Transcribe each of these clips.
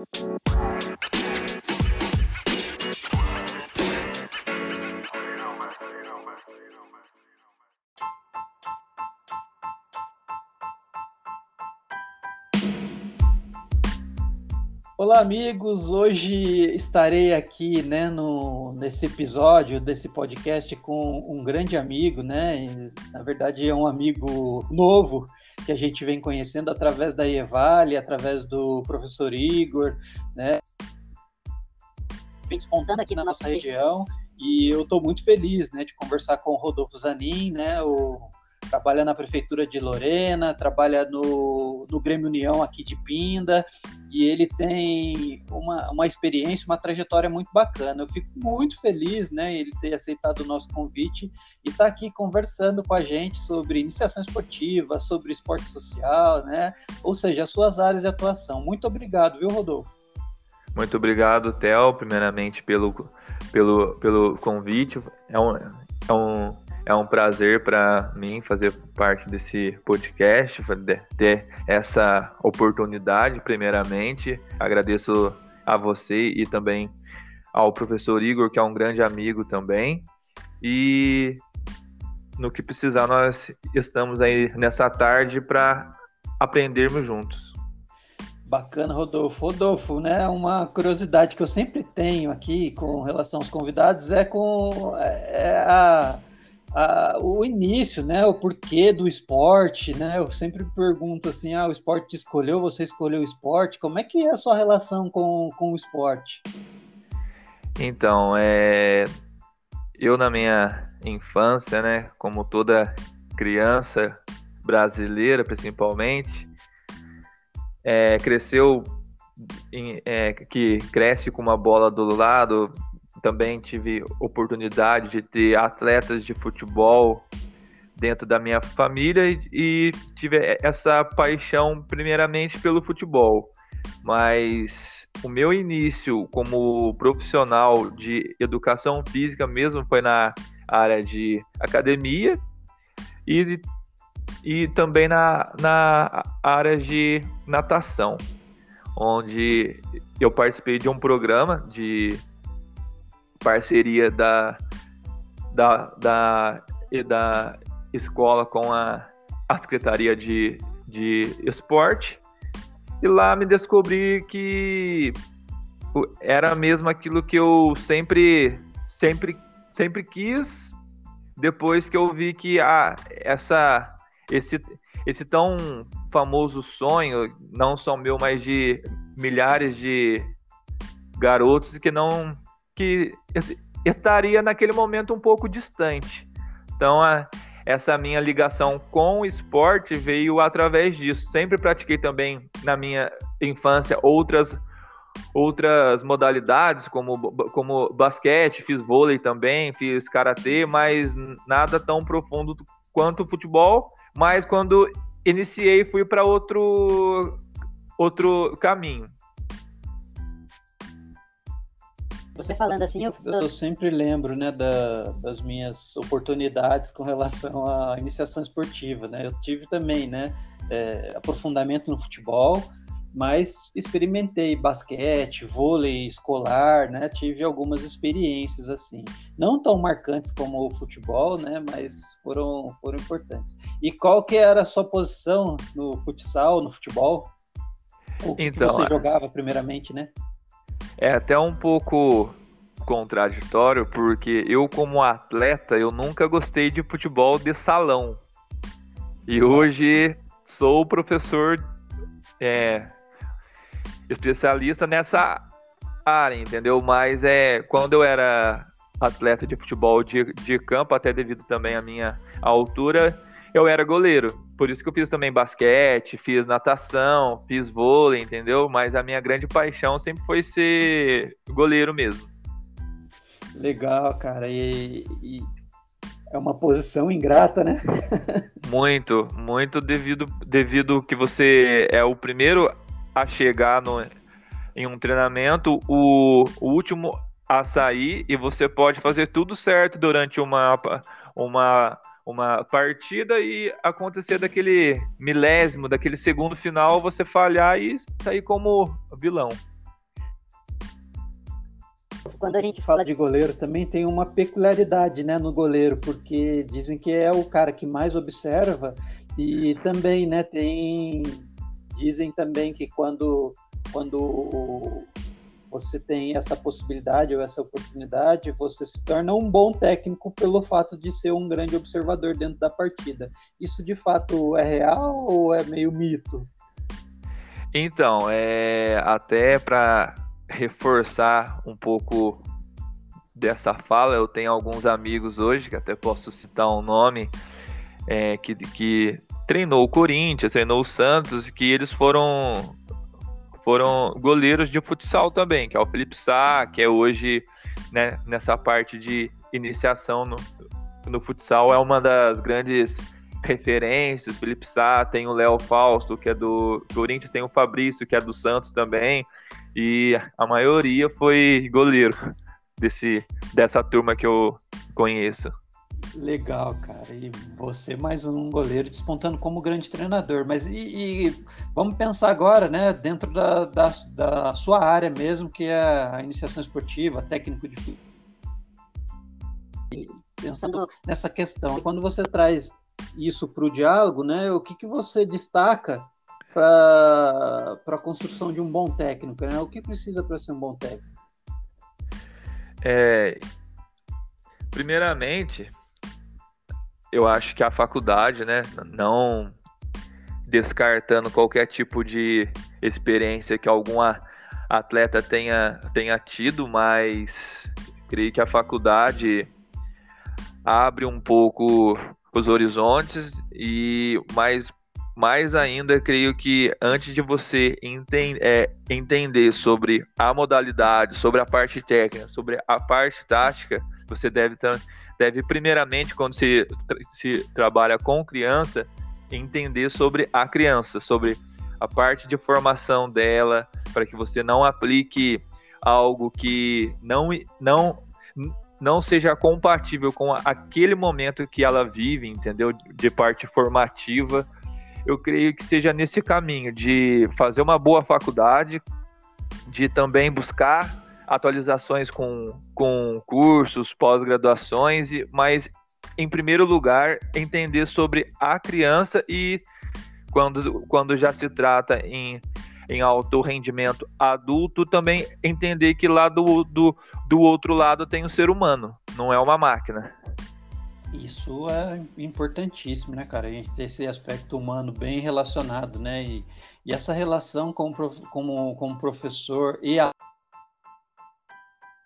Música Olá, amigos. Hoje estarei aqui, né, no, nesse episódio desse podcast com um grande amigo, né? Na verdade, é um amigo novo que a gente vem conhecendo através da Evale, através do professor Igor, né? Vem despontando aqui na nossa região e eu estou muito feliz, né, de conversar com o Rodolfo Zanin, né? O trabalha na prefeitura de Lorena, trabalha no, no Grêmio União aqui de Pinda, e ele tem uma, uma experiência, uma trajetória muito bacana. Eu fico muito feliz, né, ele ter aceitado o nosso convite e estar tá aqui conversando com a gente sobre iniciação esportiva, sobre esporte social, né, ou seja, as suas áreas de atuação. Muito obrigado, viu, Rodolfo? Muito obrigado, Theo, primeiramente pelo, pelo, pelo convite. É um, é um é um prazer para mim fazer parte desse podcast, ter essa oportunidade, primeiramente. Agradeço a você e também ao professor Igor, que é um grande amigo também. E no que precisar, nós estamos aí nessa tarde para aprendermos juntos. Bacana, Rodolfo. Rodolfo, né? Uma curiosidade que eu sempre tenho aqui com relação aos convidados é com é, é a o início, né, o porquê do esporte, né? Eu sempre pergunto assim, ah, o esporte te escolheu, você escolheu o esporte, como é que é a sua relação com, com o esporte? Então, é, eu na minha infância, né, como toda criança brasileira, principalmente, é, cresceu em, é, que cresce com uma bola do lado, também tive oportunidade de ter atletas de futebol dentro da minha família e, tive essa paixão primeiramente pelo futebol. Mas o meu início como profissional de educação física mesmo foi na área de academia e, e também na, na área de natação, onde eu participei de um programa de parceria da, da, da, da escola com a, a Secretaria de, de Esporte. E lá me descobri que era mesmo aquilo que eu sempre, sempre, sempre quis. Depois que eu vi que ah, essa, esse, esse tão famoso sonho, não só meu, mas de milhares de garotos que não que estaria naquele momento um pouco distante. Então, a, essa minha ligação com o esporte veio através disso. Sempre pratiquei também na minha infância outras outras modalidades, como, como basquete, fiz vôlei também, fiz karatê, mas nada tão profundo quanto o futebol. Mas quando iniciei, fui para outro outro caminho. Você falando assim, eu, eu sempre lembro, né, da, das minhas oportunidades com relação à iniciação esportiva, né? Eu tive também, né, é, aprofundamento no futebol, mas experimentei basquete, vôlei escolar, né? Tive algumas experiências assim, não tão marcantes como o futebol, né? Mas foram foram importantes. E qual que era a sua posição no futsal, no futebol? O que, então, que você é... jogava primeiramente, né? É até um pouco contraditório, porque eu, como atleta, eu nunca gostei de futebol de salão. E hoje sou professor é, especialista nessa área, entendeu? Mas é quando eu era atleta de futebol de, de campo, até devido também à minha altura, eu era goleiro. Por isso que eu fiz também basquete, fiz natação, fiz vôlei, entendeu? Mas a minha grande paixão sempre foi ser goleiro mesmo. Legal, cara. E, e é uma posição ingrata, né? muito, muito devido devido que você é o primeiro a chegar no, em um treinamento, o, o último a sair e você pode fazer tudo certo durante uma uma uma partida e acontecer daquele milésimo, daquele segundo final, você falhar e sair como vilão. quando a gente fala de goleiro, também tem uma peculiaridade né, no goleiro, porque dizem que é o cara que mais observa e também né, tem. Dizem também que quando, quando você tem essa possibilidade ou essa oportunidade, você se torna um bom técnico pelo fato de ser um grande observador dentro da partida. Isso de fato é real ou é meio mito? Então, é até para reforçar um pouco dessa fala, eu tenho alguns amigos hoje, que até posso citar um nome, é, que, que treinou o Corinthians, treinou o Santos, que eles foram foram goleiros de futsal também, que é o Felipe Sá, que é hoje né, nessa parte de iniciação no, no futsal, é uma das grandes referências. Felipe Sá, tem o Léo Fausto, que é do Corinthians, tem o Fabrício, que é do Santos também, e a maioria foi goleiro desse, dessa turma que eu conheço. Legal, cara. E você mais um goleiro despontando como grande treinador. Mas e, e vamos pensar agora, né, dentro da, da, da, sua área mesmo, que é a iniciação esportiva, técnico de pensando nessa questão, quando você traz isso para o diálogo, né, o que, que você destaca para a construção de um bom técnico? Né? O que precisa para ser um bom técnico? É, primeiramente, eu acho que a faculdade, né, não descartando qualquer tipo de experiência que alguma atleta tenha, tenha tido, mas creio que a faculdade abre um pouco os horizontes e mais mais ainda creio que antes de você enten é, entender sobre a modalidade, sobre a parte técnica, sobre a parte tática, você deve deve primeiramente, quando se, se trabalha com criança, entender sobre a criança, sobre a parte de formação dela, para que você não aplique algo que não, não, não seja compatível com aquele momento que ela vive, entendeu? De parte formativa. Eu creio que seja nesse caminho de fazer uma boa faculdade, de também buscar atualizações com, com cursos, pós-graduações, mas em primeiro lugar entender sobre a criança e quando, quando já se trata em, em alto rendimento adulto, também entender que lá do, do, do outro lado tem o um ser humano, não é uma máquina. Isso é importantíssimo, né, cara? A gente ter esse aspecto humano bem relacionado, né? E, e essa relação com, como, como professor e a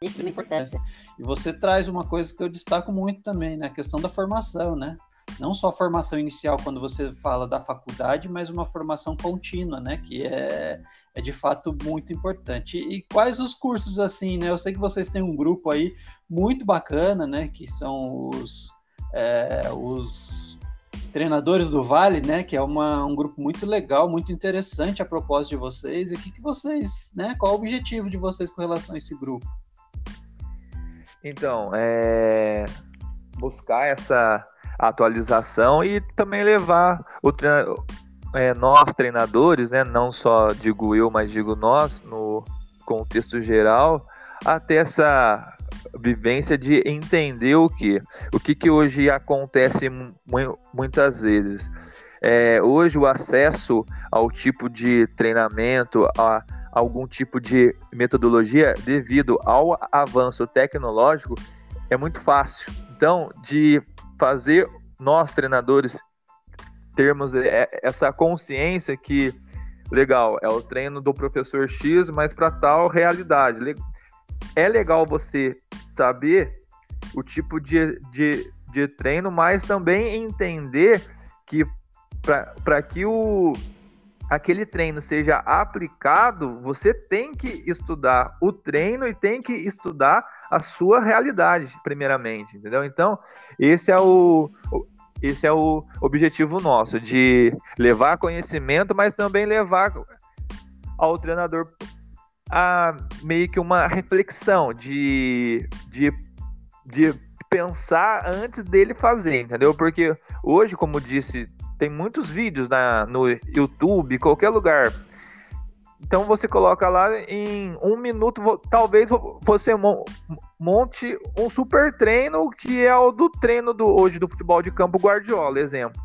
extrema importância. E você traz uma coisa que eu destaco muito também, né? A questão da formação, né? Não só a formação inicial quando você fala da faculdade, mas uma formação contínua, né? Que é, é de fato muito importante. E, e quais os cursos assim, né? Eu sei que vocês têm um grupo aí muito bacana, né? Que são os, é, os treinadores do Vale, né? Que é uma, um grupo muito legal, muito interessante a propósito de vocês. E o que, que vocês, né? Qual o objetivo de vocês com relação a esse grupo? Então, é buscar essa atualização e também levar o treino, é, nós treinadores, né, não só digo eu, mas digo nós no contexto geral, até essa vivência de entender o que, o que, que hoje acontece muitas vezes. É, hoje o acesso ao tipo de treinamento, a algum tipo de metodologia devido ao avanço tecnológico é muito fácil. Então, de fazer nós treinadores termos é, essa consciência que legal, é o treino do professor X, mas para tal realidade. É legal você saber o tipo de, de, de treino, mas também entender que para que o, aquele treino seja aplicado, você tem que estudar o treino e tem que estudar a sua realidade, primeiramente, entendeu? Então, esse é o esse é o objetivo nosso de levar conhecimento, mas também levar ao treinador a meio que uma reflexão de, de, de pensar antes dele fazer, entendeu? Porque hoje, como disse tem muitos vídeos na, no YouTube, qualquer lugar. Então você coloca lá em um minuto, talvez você monte um super treino que é o do treino do hoje do futebol de campo Guardiola, exemplo.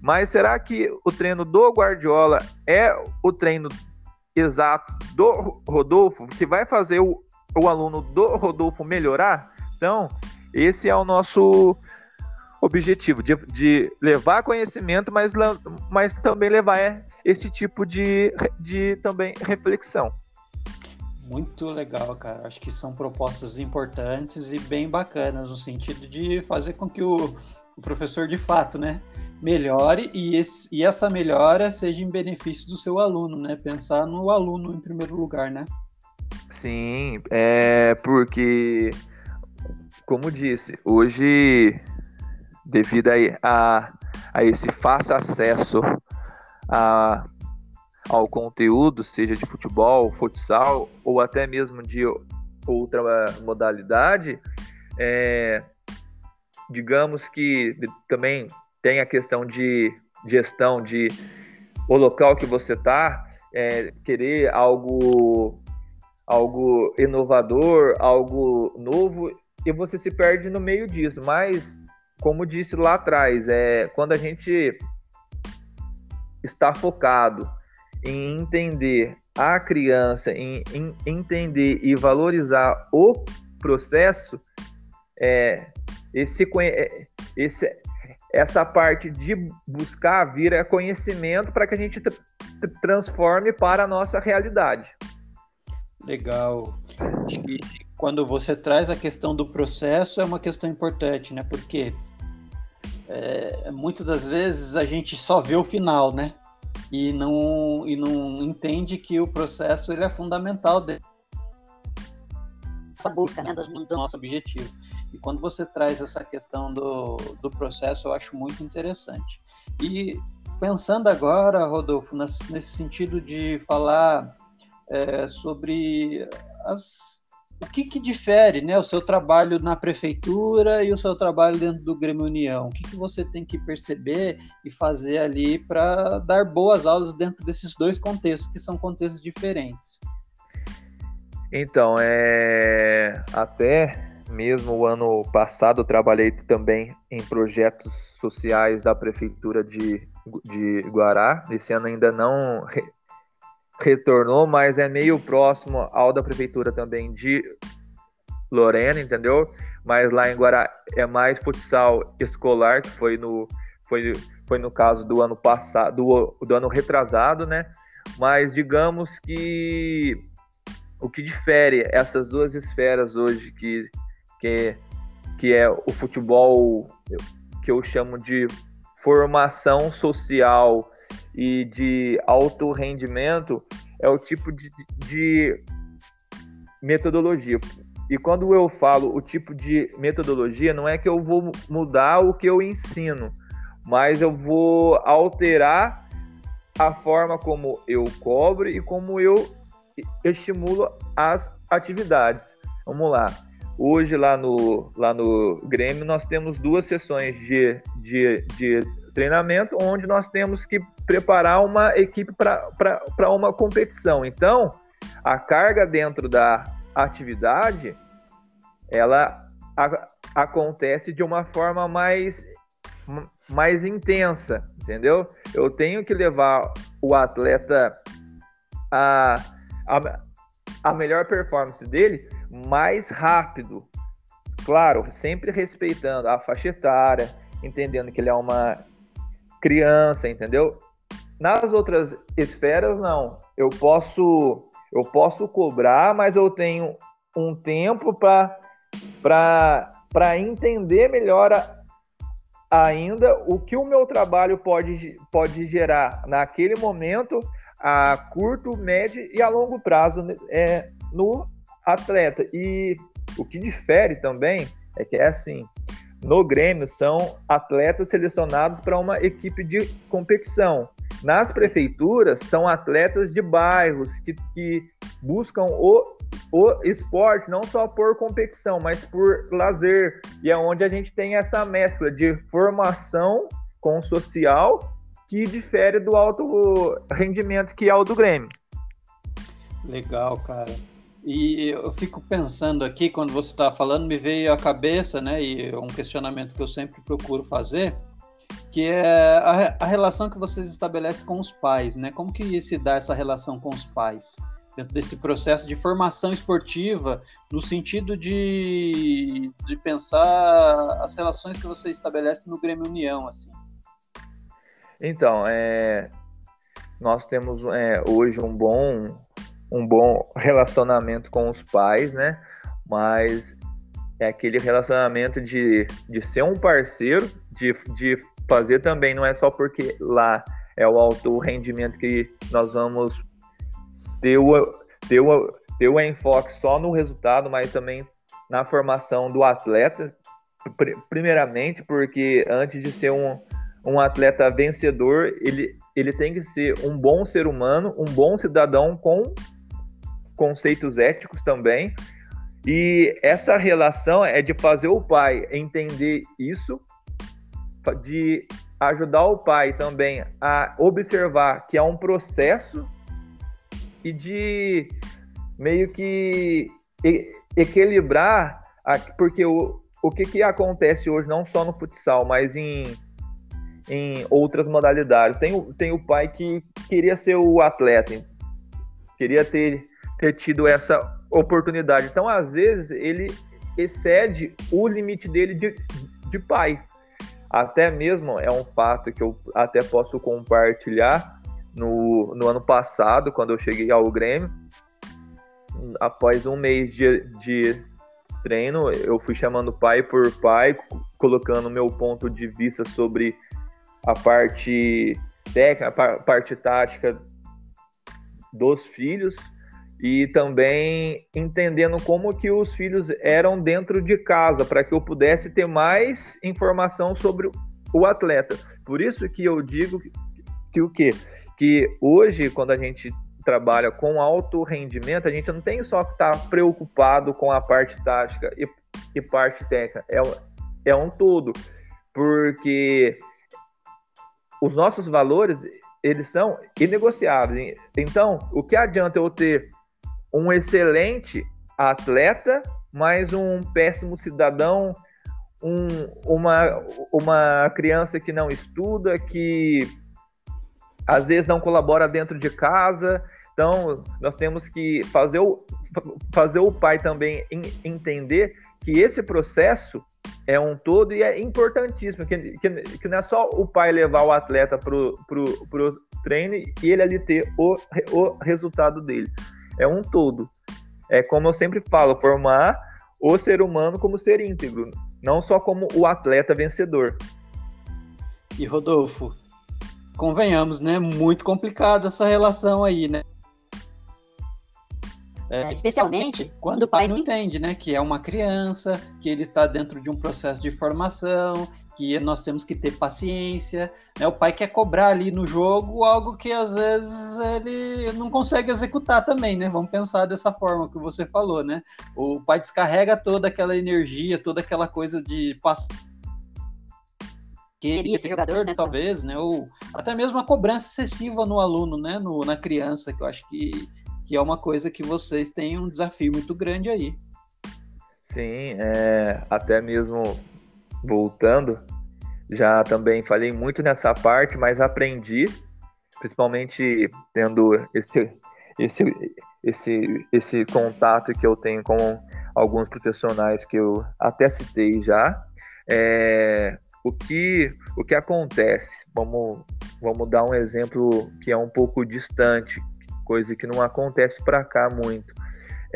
Mas será que o treino do Guardiola é o treino exato do Rodolfo que vai fazer o, o aluno do Rodolfo melhorar? Então, esse é o nosso objetivo, de, de levar conhecimento, mas, mas também levar esse tipo de, de também reflexão. Muito legal, cara. Acho que são propostas importantes e bem bacanas no sentido de fazer com que o, o professor de fato, né, melhore e, esse, e essa melhora seja em benefício do seu aluno, né? Pensar no aluno em primeiro lugar, né? Sim, é porque, como disse, hoje, devido a, a, a esse fácil acesso a, ao conteúdo, seja de futebol, futsal ou até mesmo de outra modalidade, é, digamos que também tem a questão de gestão de o local que você está, é, querer algo algo inovador, algo novo, e você se perde no meio disso. Mas, como disse lá atrás, é quando a gente está focado em entender a criança, em, em entender e valorizar o processo, é, esse, é, esse, essa parte de buscar vira conhecimento para que a gente transforme para a nossa realidade. Legal. Acho que quando você traz a questão do processo é uma questão importante, né? Porque é, muitas das vezes a gente só vê o final, né? E não, e não entende que o processo ele é fundamental dessa busca né, do, do nosso objetivo. E quando você traz essa questão do, do processo, eu acho muito interessante. E pensando agora, Rodolfo, nesse sentido de falar é, sobre as, o que, que difere né, o seu trabalho na prefeitura e o seu trabalho dentro do Grêmio União? O que, que você tem que perceber e fazer ali para dar boas aulas dentro desses dois contextos, que são contextos diferentes? Então, é... até mesmo o ano passado eu trabalhei também em projetos sociais da prefeitura de, de Guará. Esse ano ainda não retornou, mas é meio próximo ao da prefeitura também de Lorena, entendeu? Mas lá em Guará é mais futsal escolar, que foi no, foi, foi no caso do ano passado, do, do ano retrasado, né? Mas digamos que o que difere essas duas esferas hoje, que, que, que é o futebol que eu chamo de formação social e de alto rendimento é o tipo de, de metodologia. E quando eu falo o tipo de metodologia, não é que eu vou mudar o que eu ensino, mas eu vou alterar a forma como eu cobro e como eu estimulo as atividades. Vamos lá. Hoje, lá no, lá no Grêmio, nós temos duas sessões de, de, de treinamento, onde nós temos que preparar uma equipe para uma competição. Então, a carga dentro da atividade, ela a, acontece de uma forma mais, mais intensa, entendeu? Eu tenho que levar o atleta a, a, a melhor performance dele mais rápido. Claro, sempre respeitando a faixa etária, entendendo que ele é uma criança, entendeu? Nas outras esferas, não. Eu posso, eu posso cobrar, mas eu tenho um tempo para entender melhor a, ainda o que o meu trabalho pode, pode gerar naquele momento, a curto, médio e a longo prazo né, é, no atleta. E o que difere também é que é assim: no Grêmio são atletas selecionados para uma equipe de competição. Nas prefeituras são atletas de bairros que, que buscam o, o esporte não só por competição, mas por lazer. E é onde a gente tem essa mescla de formação com social que difere do alto rendimento que é o do Grêmio. Legal, cara. E eu fico pensando aqui, quando você está falando, me veio à cabeça, né, e um questionamento que eu sempre procuro fazer, que é a, a relação que vocês estabelecem com os pais, né? Como que se dá essa relação com os pais? Dentro desse processo de formação esportiva, no sentido de, de pensar as relações que você estabelece no Grêmio União, assim. Então, é, nós temos é, hoje um bom, um bom relacionamento com os pais, né? Mas é aquele relacionamento de, de ser um parceiro, de, de fazer também, não é só porque lá é o alto rendimento que nós vamos ter o, ter o, ter o enfoque só no resultado, mas também na formação do atleta, primeiramente, porque antes de ser um, um atleta vencedor, ele, ele tem que ser um bom ser humano, um bom cidadão com conceitos éticos também. E essa relação é de fazer o pai entender isso de ajudar o pai também a observar que é um processo e de meio que equilibrar, porque o, o que, que acontece hoje, não só no futsal, mas em, em outras modalidades. Tem, tem o pai que queria ser o atleta, queria ter, ter tido essa oportunidade. Então, às vezes, ele excede o limite dele de, de pai. Até mesmo é um fato que eu até posso compartilhar no, no ano passado, quando eu cheguei ao Grêmio. Após um mês de, de treino, eu fui chamando pai por pai, colocando meu ponto de vista sobre a parte técnica, a parte tática dos filhos e também entendendo como que os filhos eram dentro de casa para que eu pudesse ter mais informação sobre o atleta. Por isso que eu digo que, que o quê? Que hoje quando a gente trabalha com alto rendimento, a gente não tem só que estar tá preocupado com a parte tática e, e parte técnica, é, é um todo, porque os nossos valores eles são inegociáveis. Então, o que adianta eu ter um excelente atleta, mas um péssimo cidadão, um, uma, uma criança que não estuda, que às vezes não colabora dentro de casa. Então, nós temos que fazer o, fazer o pai também entender que esse processo é um todo e é importantíssimo, que, que, que não é só o pai levar o atleta para o treino e ele ali ter o, o resultado dele é um todo. É como eu sempre falo, formar o ser humano como ser íntegro, não só como o atleta vencedor. E Rodolfo, convenhamos, né? Muito complicada essa relação aí, né? É, especialmente quando o pai não entende, né? Que é uma criança, que ele está dentro de um processo de formação, que nós temos que ter paciência. Né? O pai quer cobrar ali no jogo algo que às vezes ele não consegue executar também, né? Vamos pensar dessa forma que você falou, né? O pai descarrega toda aquela energia, toda aquela coisa de passar queria ser jogador, né? Talvez, né? Ou até mesmo a cobrança excessiva no aluno, né? No, na criança, que eu acho que, que é uma coisa que vocês têm um desafio muito grande aí. Sim, é, até mesmo voltando, já também falei muito nessa parte, mas aprendi, principalmente tendo esse, esse, esse, esse contato que eu tenho com alguns profissionais que eu até citei já. É, o, que, o que acontece? Vamos, vamos dar um exemplo que é um pouco distante, coisa que não acontece para cá muito.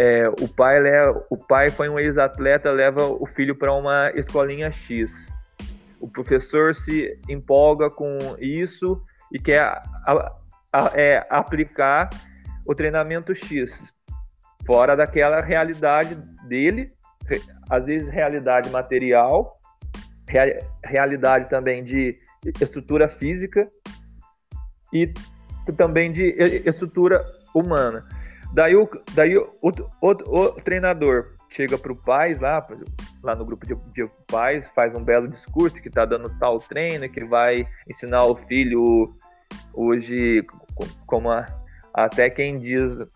É, o, pai leva, o pai foi um ex-atleta, leva o filho para uma escolinha X. O professor se empolga com isso e quer a, a, é, aplicar o treinamento X, fora daquela realidade dele, às vezes realidade material, realidade também de estrutura física e também de estrutura humana. Daí o, daí o, o, o, o treinador chega para o lá, lá no grupo de, de, pais, faz um belo discurso que está dando tal treino, que vai ensinar o filho hoje, como a, até quem diz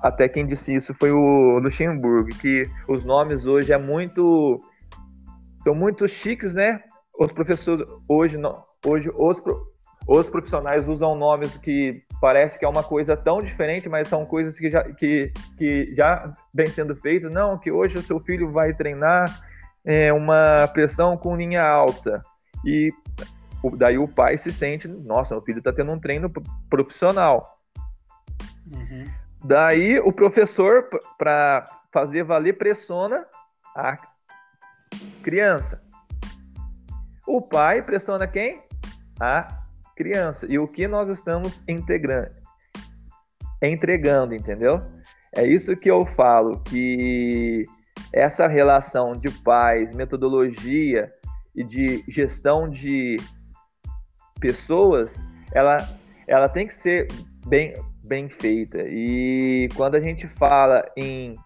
até quem disse isso foi o Luxemburgo, que os nomes hoje é muito são muito chiques, né? Os professores hoje hoje os, os profissionais usam nomes que parece que é uma coisa tão diferente, mas são coisas que já que, que já vem sendo feitas. Não, que hoje o seu filho vai treinar é, uma pressão com linha alta e daí o pai se sente, nossa, meu filho está tendo um treino profissional. Uhum. Daí o professor, para fazer valer, pressiona a criança. O pai pressiona quem? A criança. E o que nós estamos integrando? Entregando, entendeu? É isso que eu falo, que essa relação de pais, metodologia e de gestão de pessoas, ela, ela tem que ser bem, bem feita. E quando a gente fala em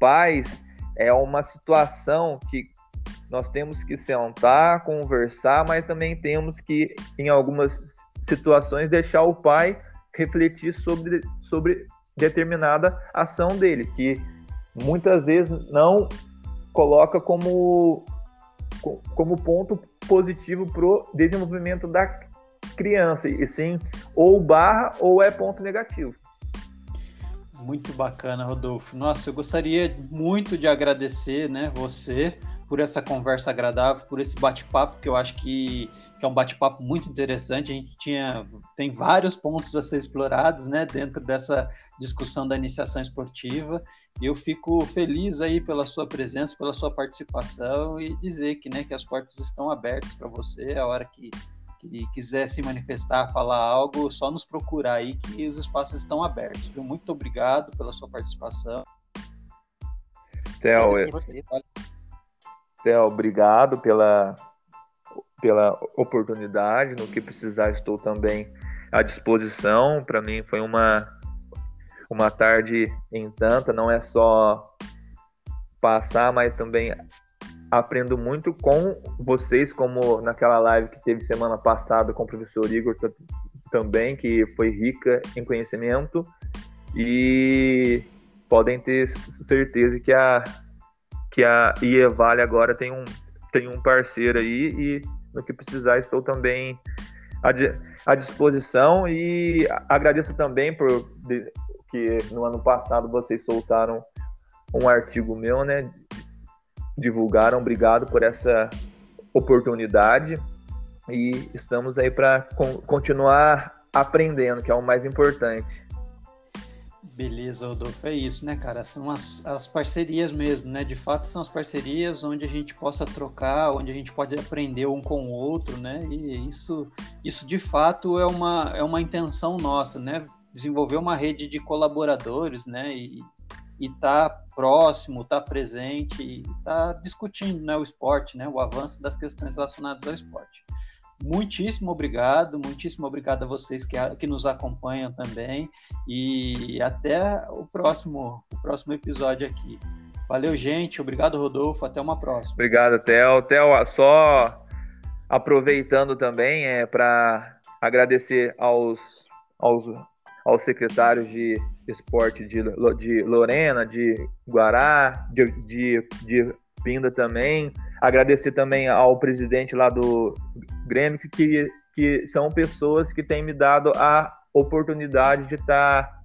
paz, é uma situação que nós temos que sentar, conversar, mas também temos que, em algumas situações, deixar o pai refletir sobre, sobre determinada ação dele, que muitas vezes não coloca como, como ponto positivo para o desenvolvimento da criança, e sim ou barra ou é ponto negativo. Muito bacana, Rodolfo. Nossa, eu gostaria muito de agradecer, né, você por essa conversa agradável, por esse bate-papo que eu acho que, que é um bate-papo muito interessante. A gente tinha tem vários pontos a ser explorados, né, dentro dessa discussão da iniciação esportiva. E eu fico feliz aí pela sua presença, pela sua participação e dizer que, né, que as portas estão abertas para você a hora que que quiser se manifestar, falar algo, só nos procurar aí que os espaços estão abertos. Viu? Muito obrigado pela sua participação. Theo, Theo, obrigado pela, pela oportunidade. No que precisar, estou também à disposição. Para mim foi uma, uma tarde em tanta, não é só passar, mas também aprendo muito com vocês, como naquela live que teve semana passada com o professor Igor também, que foi rica em conhecimento. E podem ter certeza que a, que a IEVALE agora tem um, tem um parceiro aí e no que precisar estou também à disposição e agradeço também por que no ano passado vocês soltaram um artigo meu, né, divulgaram. Obrigado por essa oportunidade e estamos aí para continuar aprendendo, que é o mais importante. Beleza, Rodolfo, é isso, né, cara? São as, as parcerias mesmo, né? De fato, são as parcerias onde a gente possa trocar, onde a gente pode aprender um com o outro, né? E isso, isso de fato é uma, é uma intenção nossa, né? Desenvolver uma rede de colaboradores, né? E, e tá próximo, tá presente, tá discutindo né, o esporte, né, o avanço das questões relacionadas ao esporte. Muitíssimo obrigado, muitíssimo obrigado a vocês que, que nos acompanham também e até o próximo, o próximo episódio aqui. Valeu, gente. Obrigado, Rodolfo. Até uma próxima. Obrigado, Theo. Theo, só aproveitando também é para agradecer aos, aos, aos secretários de esporte de, de Lorena, de Guará, de, de, de Pinda também. Agradecer também ao presidente lá do Grêmio, que, que são pessoas que têm me dado a oportunidade de estar tá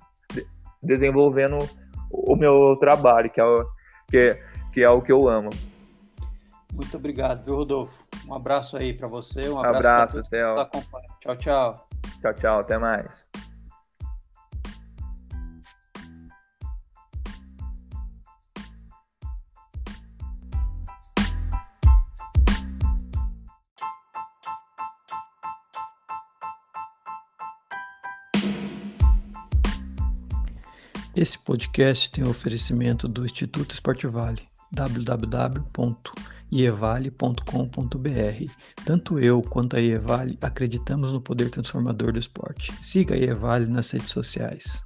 desenvolvendo o meu trabalho, que é o que, que é o que eu amo. Muito obrigado, viu, Rodolfo? Um abraço aí para você, um abraço, abraço para todos Tchau, tchau. Tchau, tchau, até mais. Esse podcast tem o oferecimento do Instituto Esportivale, www.ievale.com.br. Tanto eu quanto a Ievale acreditamos no poder transformador do esporte. Siga a Ievale nas redes sociais.